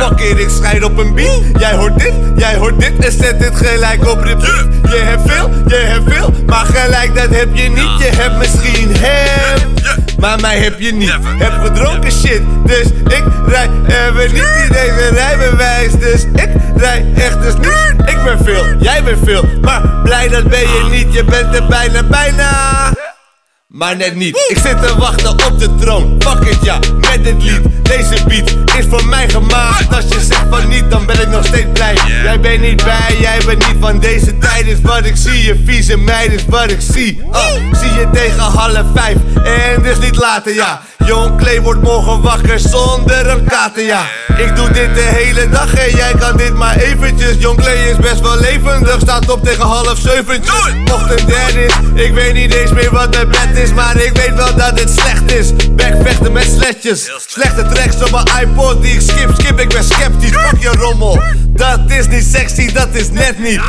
Fuck it, ik schijn op een beat. Jij hoort dit, jij hoort dit en zet dit gelijk op repeat. Je hebt veel, je hebt veel, maar gelijk dat heb je niet. Je hebt misschien hem. Maar mij heb je niet. Heb gedronken shit, dus ik rij even niet in deze rijbewijs. Dus ik rij echt dus niet. Ik ben veel, jij bent veel, maar blij dat ben je niet. Je bent er bijna, bijna. Maar net niet, ik zit te wachten op de troon. Fuck it ja, met dit lied. Deze beat is voor mij gemaakt. Als je zegt van niet, dan ben ik nog steeds blij. Jij bent niet bij, jij bent niet van deze tijd. Is wat ik zie, je vieze meid is wat ik zie. Uh, zie je tegen half vijf en dus niet later, ja. Jong Klee wordt morgen wakker zonder een kater, ja. Ik doe dit de hele dag en jij kan dit maar eventjes. Jong Klee is best wel levendig, staat op tegen half zeventjes. Ochtend derde is, ik weet niet eens meer wat mijn bed is, maar ik weet wel dat het slecht is. Backvechten met sletjes, slechte tracks op mijn iPod die ik skip, skip, ik ben sceptisch. Fuck je rommel, dat is niet sexy, dat is net niet.